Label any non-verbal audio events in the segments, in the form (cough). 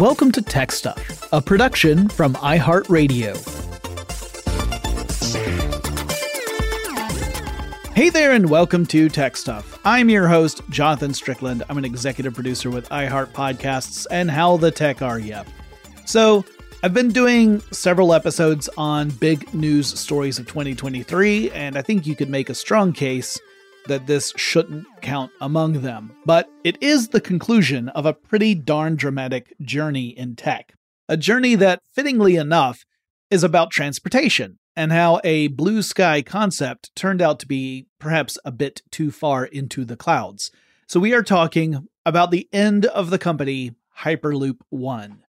Welcome to Tech Stuff, a production from iHeartRadio. Hey there, and welcome to Tech Stuff. I'm your host, Jonathan Strickland. I'm an executive producer with iHeart Podcasts and How the Tech Are Ya. So, I've been doing several episodes on big news stories of 2023, and I think you could make a strong case that this shouldn't count among them. But it is the conclusion of a pretty darn dramatic journey in tech. A journey that, fittingly enough, is about transportation and how a blue sky concept turned out to be perhaps a bit too far into the clouds. So we are talking about the end of the company Hyperloop One.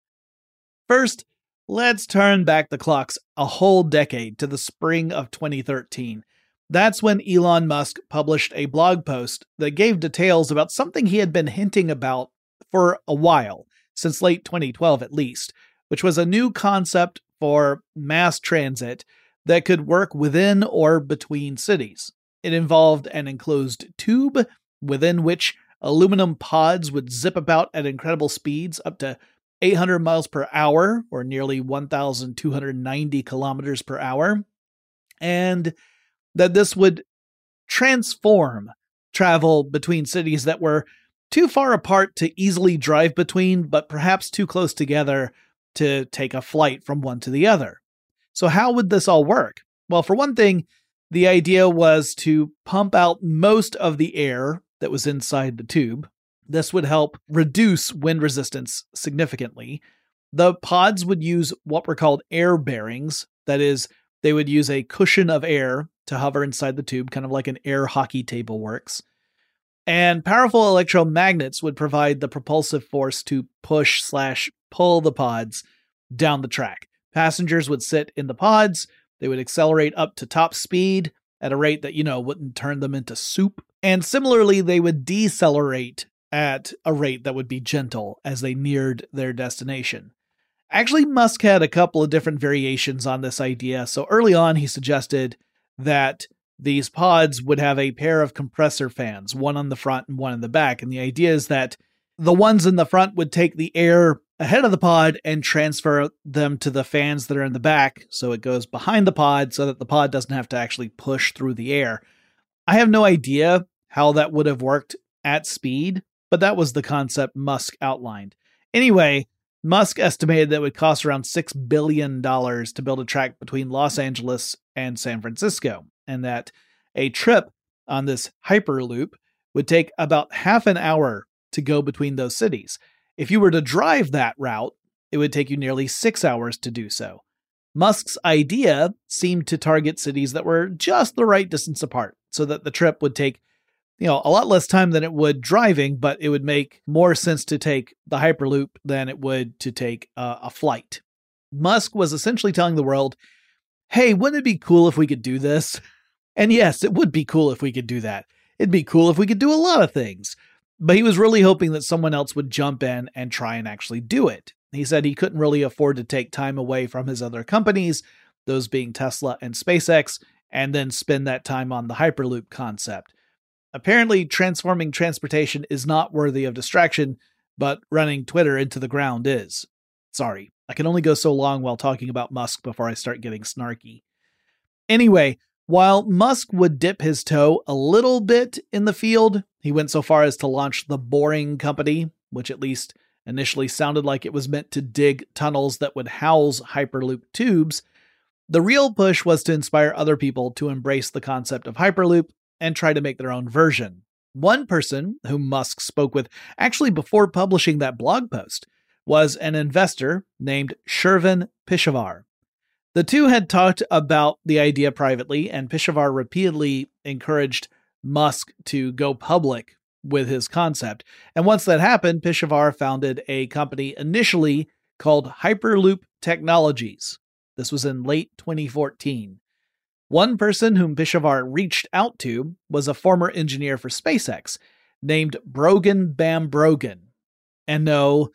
First, let's turn back the clocks a whole decade to the spring of 2013 that's when Elon Musk published a blog post that gave details about something he had been hinting about for a while, since late 2012 at least, which was a new concept for mass transit that could work within or between cities. It involved an enclosed tube within which aluminum pods would zip about at incredible speeds up to 800 miles per hour or nearly 1,290 kilometers per hour. And that this would transform travel between cities that were too far apart to easily drive between, but perhaps too close together to take a flight from one to the other. So, how would this all work? Well, for one thing, the idea was to pump out most of the air that was inside the tube. This would help reduce wind resistance significantly. The pods would use what were called air bearings, that is, they would use a cushion of air to hover inside the tube, kind of like an air hockey table works. And powerful electromagnets would provide the propulsive force to push slash pull the pods down the track. Passengers would sit in the pods, they would accelerate up to top speed at a rate that, you know, wouldn't turn them into soup. And similarly, they would decelerate at a rate that would be gentle as they neared their destination. Actually, Musk had a couple of different variations on this idea. So early on, he suggested that these pods would have a pair of compressor fans, one on the front and one in the back. And the idea is that the ones in the front would take the air ahead of the pod and transfer them to the fans that are in the back. So it goes behind the pod so that the pod doesn't have to actually push through the air. I have no idea how that would have worked at speed, but that was the concept Musk outlined. Anyway, Musk estimated that it would cost around $6 billion to build a track between Los Angeles and San Francisco, and that a trip on this Hyperloop would take about half an hour to go between those cities. If you were to drive that route, it would take you nearly six hours to do so. Musk's idea seemed to target cities that were just the right distance apart, so that the trip would take you know, a lot less time than it would driving, but it would make more sense to take the Hyperloop than it would to take uh, a flight. Musk was essentially telling the world, hey, wouldn't it be cool if we could do this? And yes, it would be cool if we could do that. It'd be cool if we could do a lot of things. But he was really hoping that someone else would jump in and try and actually do it. He said he couldn't really afford to take time away from his other companies, those being Tesla and SpaceX, and then spend that time on the Hyperloop concept. Apparently, transforming transportation is not worthy of distraction, but running Twitter into the ground is. Sorry, I can only go so long while talking about Musk before I start getting snarky. Anyway, while Musk would dip his toe a little bit in the field, he went so far as to launch the Boring Company, which at least initially sounded like it was meant to dig tunnels that would house Hyperloop tubes. The real push was to inspire other people to embrace the concept of Hyperloop and try to make their own version. One person whom Musk spoke with actually before publishing that blog post was an investor named Shervin Pishevar. The two had talked about the idea privately, and Pishevar repeatedly encouraged Musk to go public with his concept. And once that happened, Pishevar founded a company initially called Hyperloop Technologies. This was in late 2014. One person whom Pishevar reached out to was a former engineer for SpaceX named Brogan BamBrogan. And no,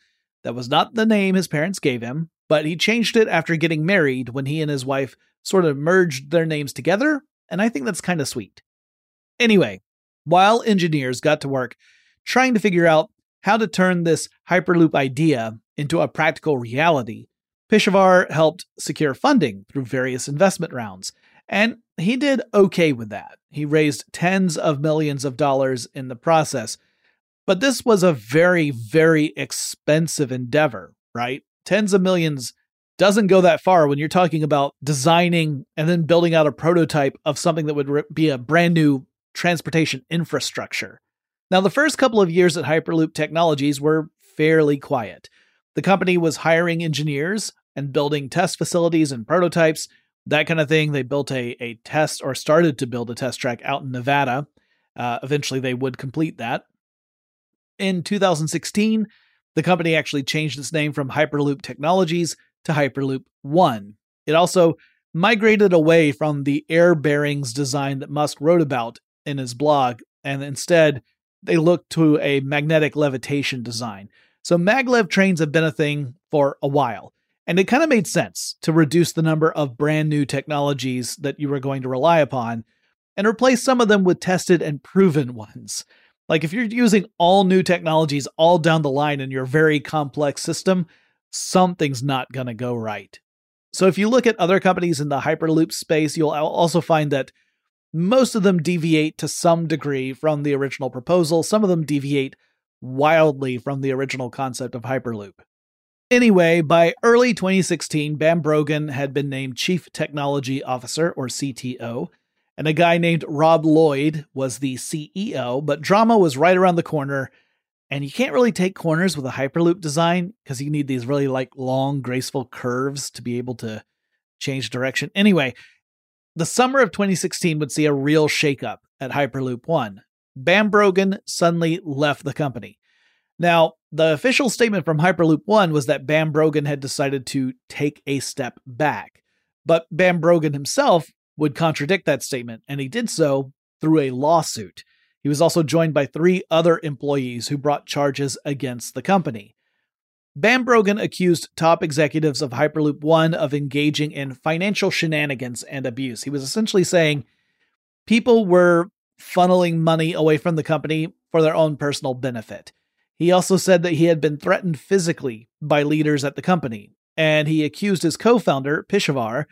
that was not the name his parents gave him but he changed it after getting married when he and his wife sort of merged their names together, and I think that's kind of sweet. Anyway, while engineers got to work trying to figure out how to turn this Hyperloop idea into a practical reality, Pishevar helped secure funding through various investment rounds, and he did okay with that. He raised tens of millions of dollars in the process. But this was a very, very expensive endeavor, right? tens of millions doesn't go that far when you're talking about designing and then building out a prototype of something that would be a brand new transportation infrastructure. Now, the first couple of years at Hyperloop Technologies were fairly quiet. The company was hiring engineers and building test facilities and prototypes, that kind of thing. They built a, a test or started to build a test track out in Nevada. Uh, eventually, they would complete that. In 2016, the company actually changed its name from Hyperloop Technologies to Hyperloop One. It also migrated away from the air bearings design that Musk wrote about in his blog, and instead they looked to a magnetic levitation design. So maglev trains have been a thing for a while, and it kind of made sense to reduce the number of brand new technologies that you were going to rely upon and replace some of them with tested and proven (laughs) ones. Like if you're using all new technologies all down the line in your very complex system, something's not going to go right. So if you look at other companies in the Hyperloop space, you'll also find that most of them deviate to some degree from the original proposal. Some of them deviate wildly from the original concept of Hyperloop. Anyway, by early 2016, BamBrogan had been named Chief Technology Officer, or CTO, and a guy named Rob Lloyd was the CEO, but drama was right around the corner. And you can't really take corners with a Hyperloop design because you need these really like long, graceful curves to be able to change direction. Anyway, the summer of 2016 would see a real shakeup at Hyperloop One. BamBrogan suddenly left the company. Now, the official statement from Hyperloop One was that BamBrogan had decided to take a step back. But BamBrogan himself would contradict that statement, and he did so through a lawsuit. He was also joined by three other employees who brought charges against the company. BamBrogan accused top executives of Hyperloop One of engaging in financial shenanigans and abuse. He was essentially saying people were funneling money away from the company for their own personal benefit. He also said that he had been threatened physically by leaders at the company, and he accused his co founder, Pishevar,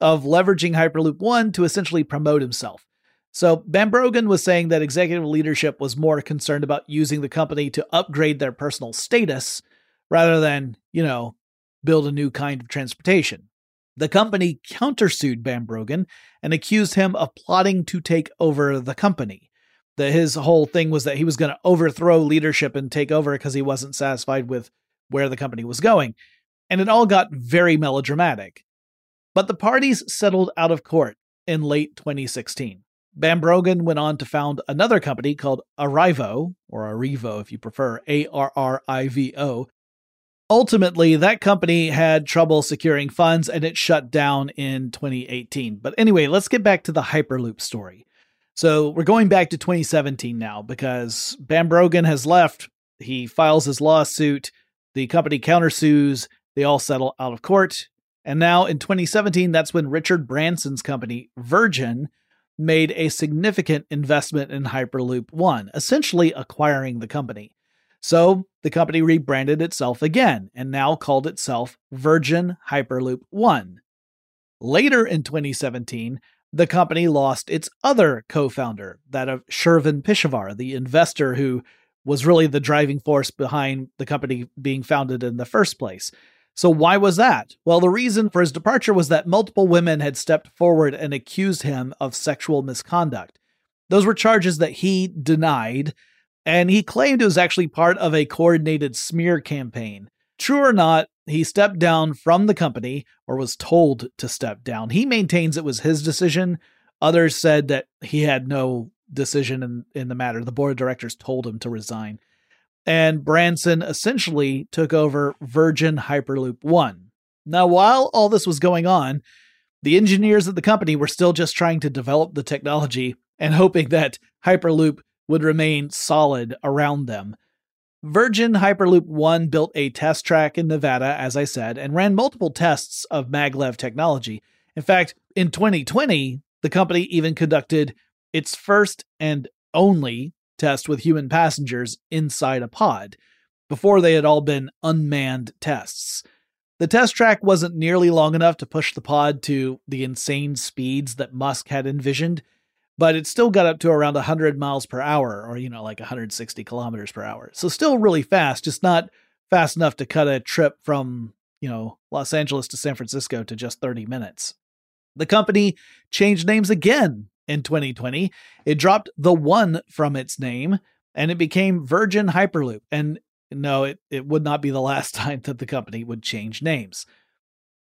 of leveraging Hyperloop One to essentially promote himself. So BamBrogan was saying that executive leadership was more concerned about using the company to upgrade their personal status rather than, you know, build a new kind of transportation. The company countersued BamBrogan and accused him of plotting to take over the company. That his whole thing was that he was going to overthrow leadership and take over because he wasn't satisfied with where the company was going. And it all got very melodramatic. But the parties settled out of court in late 2016. BamBrogan went on to found another company called Arrivo, or Arrivo if you prefer, A R R I V O. Ultimately, that company had trouble securing funds and it shut down in 2018. But anyway, let's get back to the Hyperloop story. So we're going back to 2017 now because BamBrogan has left. He files his lawsuit. The company countersues. They all settle out of court. And now in 2017, that's when Richard Branson's company, Virgin, made a significant investment in Hyperloop One, essentially acquiring the company. So the company rebranded itself again and now called itself Virgin Hyperloop One. Later in 2017, the company lost its other co founder, that of Shervin Pishevar, the investor who was really the driving force behind the company being founded in the first place. So, why was that? Well, the reason for his departure was that multiple women had stepped forward and accused him of sexual misconduct. Those were charges that he denied, and he claimed it was actually part of a coordinated smear campaign. True or not, he stepped down from the company or was told to step down. He maintains it was his decision. Others said that he had no decision in, in the matter. The board of directors told him to resign and Branson essentially took over Virgin Hyperloop One. Now, while all this was going on, the engineers at the company were still just trying to develop the technology and hoping that Hyperloop would remain solid around them. Virgin Hyperloop 1 built a test track in Nevada, as I said, and ran multiple tests of maglev technology. In fact, in 2020, the company even conducted its first and only test with human passengers inside a pod. Before they had all been unmanned tests. The test track wasn't nearly long enough to push the pod to the insane speeds that Musk had envisioned, but it still got up to around 100 miles per hour, or, you know, like 160 kilometers per hour. So still really fast, just not fast enough to cut a trip from, you know, Los Angeles to San Francisco to just 30 minutes. The company changed names again in 2020. It dropped the one from its name and it became Virgin Hyperloop. And no, it, it would not be the last (laughs) time that the company would change names.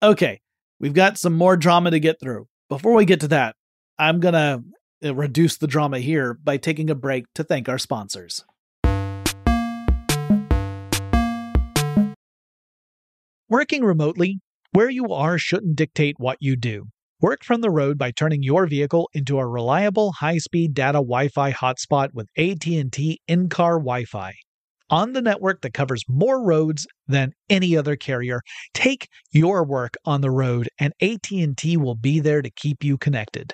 Okay, we've got some more drama to get through. Before we get to that, I'm going to Uh, reduce the drama here by taking a break to thank our sponsors. Working remotely, where you are shouldn't dictate what you do. Work from the road by turning your vehicle into a reliable high-speed data Wi-Fi hotspot with AT&T in-car Wi-Fi. On the network that covers more roads than any other carrier, take your work on the road and AT&T will be there to keep you connected.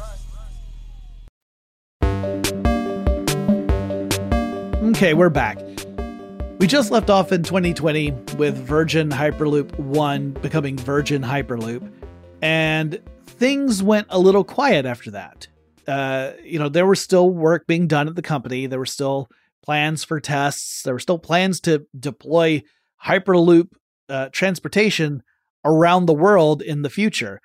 Okay, we're back. We just left off in 2020 with Virgin Hyperloop 1 becoming Virgin Hyperloop, and things went a little quiet after that. Uh, you know, there was still work being done at the company, there were still plans for tests, there were still plans to deploy Hyperloop uh, transportation around the world in the future.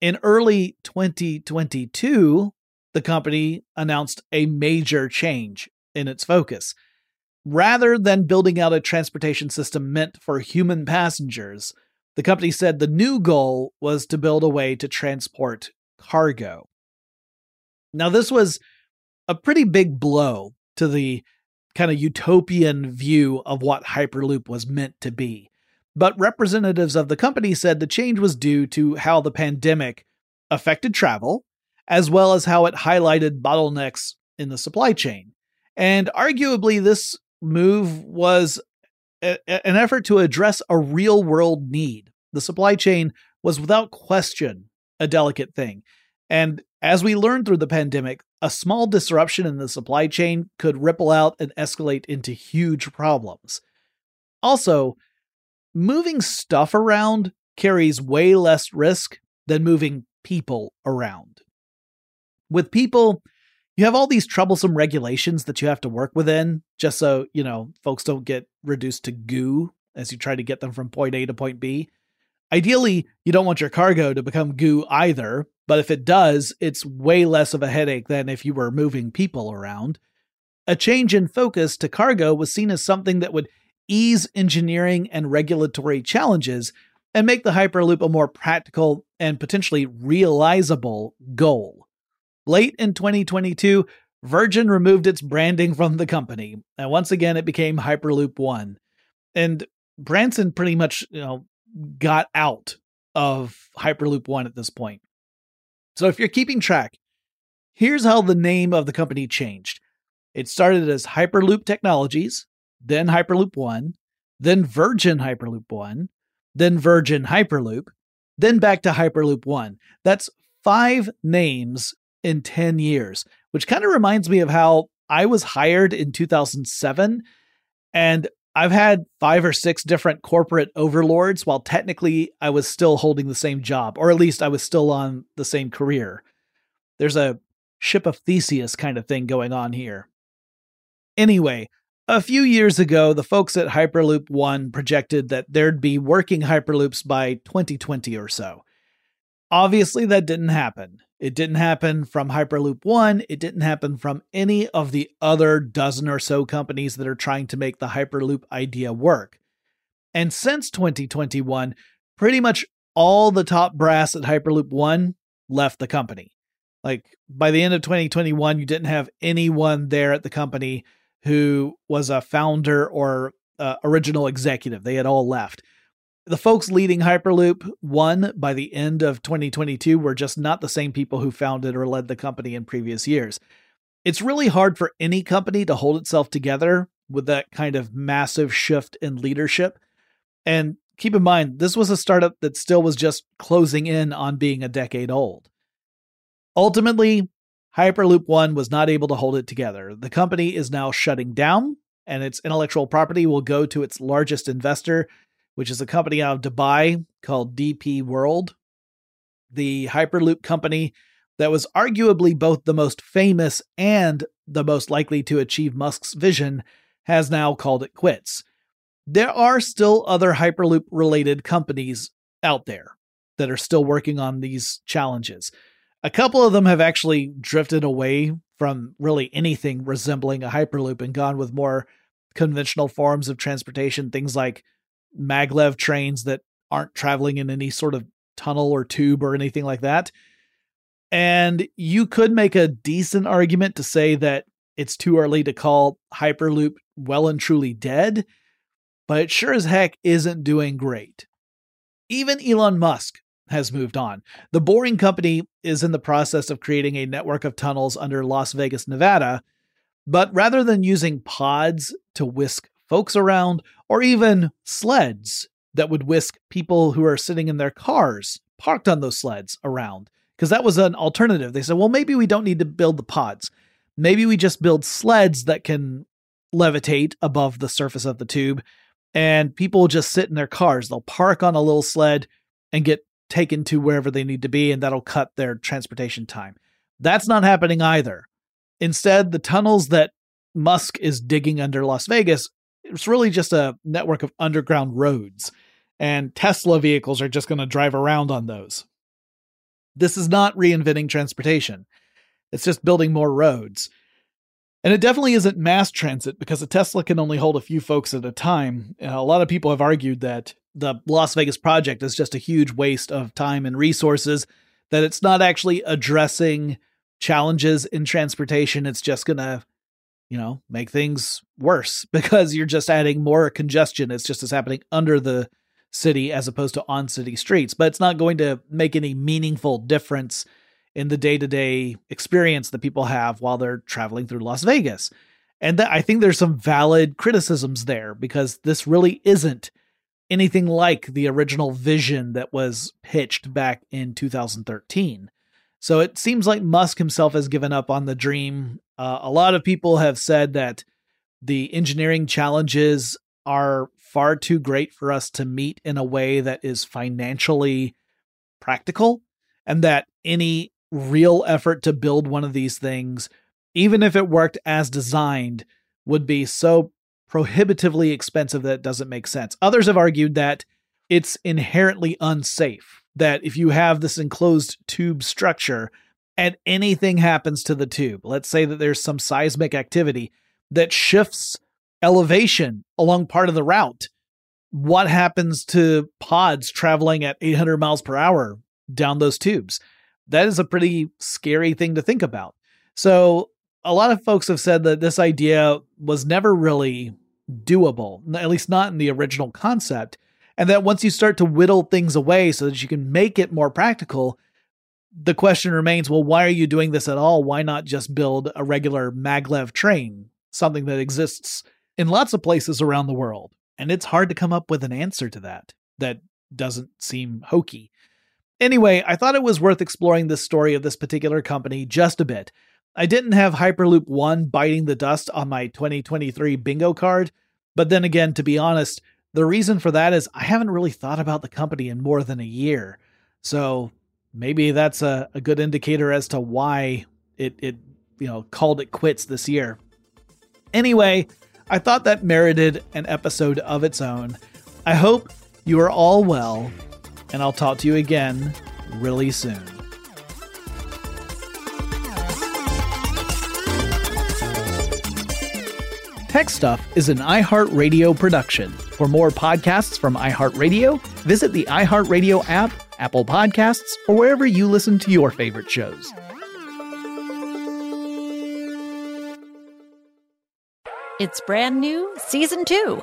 In early 2022, the company announced a major change in its focus. Rather than building out a transportation system meant for human passengers, the company said the new goal was to build a way to transport cargo. Now, this was a pretty big blow to the kind of utopian view of what Hyperloop was meant to be. But representatives of the company said the change was due to how the pandemic affected travel, as well as how it highlighted bottlenecks in the supply chain. And arguably, this move was a- an effort to address a real world need. The supply chain was without question a delicate thing. And as we learned through the pandemic, a small disruption in the supply chain could ripple out and escalate into huge problems. Also, moving stuff around carries way less risk than moving people around. With people, you have all these troublesome regulations that you have to work within just so, you know, folks don't get reduced to goo as you try to get them from point A to point B. Ideally, you don't want your cargo to become goo either, but if it does, it's way less of a headache than if you were moving people around. A change in focus to cargo was seen as something that would ease engineering and regulatory challenges and make the Hyperloop a more practical and potentially realizable goal. Late in 2022, Virgin removed its branding from the company, and once again it became Hyperloop One. And Branson pretty much, you know, got out of Hyperloop One at this point. So if you're keeping track, here's how the name of the company changed. It started as Hyperloop Technologies, then Hyperloop One, then Virgin Hyperloop One, then Virgin Hyperloop, then back to Hyperloop One. That's five names in 10 years, which kind of reminds me of how I was hired in 2007 and I've had five or six different corporate overlords while technically I was still holding the same job, or at least I was still on the same career. There's a ship of Theseus kind of thing going on here. Anyway, a few years ago, the folks at Hyperloop One projected that there'd be working Hyperloops by 2020 or so. Obviously, that didn't happen. It didn't happen from Hyperloop One. It didn't happen from any of the other dozen or so companies that are trying to make the Hyperloop idea work. And since 2021, pretty much all the top brass at Hyperloop One left the company. Like by the end of 2021, you didn't have anyone there at the company who was a founder or uh, original executive. They had all left the folks leading Hyperloop One by the end of 2022 were just not the same people who founded or led the company in previous years. It's really hard for any company to hold itself together with that kind of massive shift in leadership. And keep in mind, this was a startup that still was just closing in on being a decade old. Ultimately, Hyperloop One was not able to hold it together. The company is now shutting down, and its intellectual property will go to its largest investor, which is a company out of Dubai called DP World. The Hyperloop company that was arguably both the most famous and the most likely to achieve Musk's vision has now called it quits. There are still other Hyperloop related companies out there that are still working on these challenges. A couple of them have actually drifted away from really anything resembling a Hyperloop and gone with more conventional forms of transportation, things like maglev trains that aren't traveling in any sort of tunnel or tube or anything like that. And you could make a decent argument to say that it's too early to call Hyperloop well and truly dead, but it sure as heck isn't doing great. Even Elon Musk has moved on. The Boring Company is in the process of creating a network of tunnels under Las Vegas, Nevada, but rather than using pods to whisk folks around or even sleds that would whisk people who are sitting in their cars parked on those sleds around, because that was an alternative. They said, well, maybe we don't need to build the pods. Maybe we just build sleds that can levitate above the surface of the tube and people just sit in their cars. They'll park on a little sled and get taken to wherever they need to be, and that'll cut their transportation time. That's not happening either. Instead, the tunnels that Musk is digging under Las Vegas, it's really just a network of underground roads, and Tesla vehicles are just going to drive around on those. This is not reinventing transportation. It's just building more roads. And it definitely isn't mass transit because a Tesla can only hold a few folks at a time. A lot of people have argued that the Las Vegas project is just a huge waste of time and resources, that it's not actually addressing challenges in transportation. It's just going to, you know, make things worse (laughs) because you're just adding more congestion. It's just as happening under the city as opposed to on city streets, but it's not going to make any meaningful difference in the day to day experience that people have while they're traveling through Las Vegas. And that I think there's some valid criticisms there because this really isn't anything like the original vision that was pitched back in 2013. So it seems like Musk himself has given up on the dream. Uh, a lot of people have said that the engineering challenges are far too great for us to meet in a way that is financially practical, and that any real effort to build one of these things, even if it worked as designed, would be so prohibitively expensive that it doesn't make sense. Others have argued that it's inherently unsafe, that if you have this enclosed tube structure and anything happens to the tube, let's say that there's some seismic activity that shifts elevation along part of the route, what happens to pods traveling at 800 miles per hour down those tubes? that is a pretty scary thing to think about. So, a lot of folks have said that this idea was never really doable, at least not in the original concept. And that once you start to whittle things away so that you can make it more practical, the question remains well, why are you doing this at all? Why not just build a regular maglev train, something that exists in lots of places around the world? And it's hard to come up with an answer to that that doesn't seem hokey. Anyway, I thought it was worth exploring the story of this particular company just a bit. I didn't have Hyperloop 1 biting the dust on my 2023 bingo card, but then again, to be honest, the reason for that is I haven't really thought about the company in more than a year. So maybe that's a, a good indicator as to why it, it you know called it quits this year. Anyway, I thought that merited an episode of its own. I hope you are all well and I'll talk to you again really soon. Tech Stuff is an iHeartRadio production. For more podcasts from iHeartRadio, visit the iHeartRadio app, Apple Podcasts, or wherever you listen to your favorite shows. It's brand new, season two.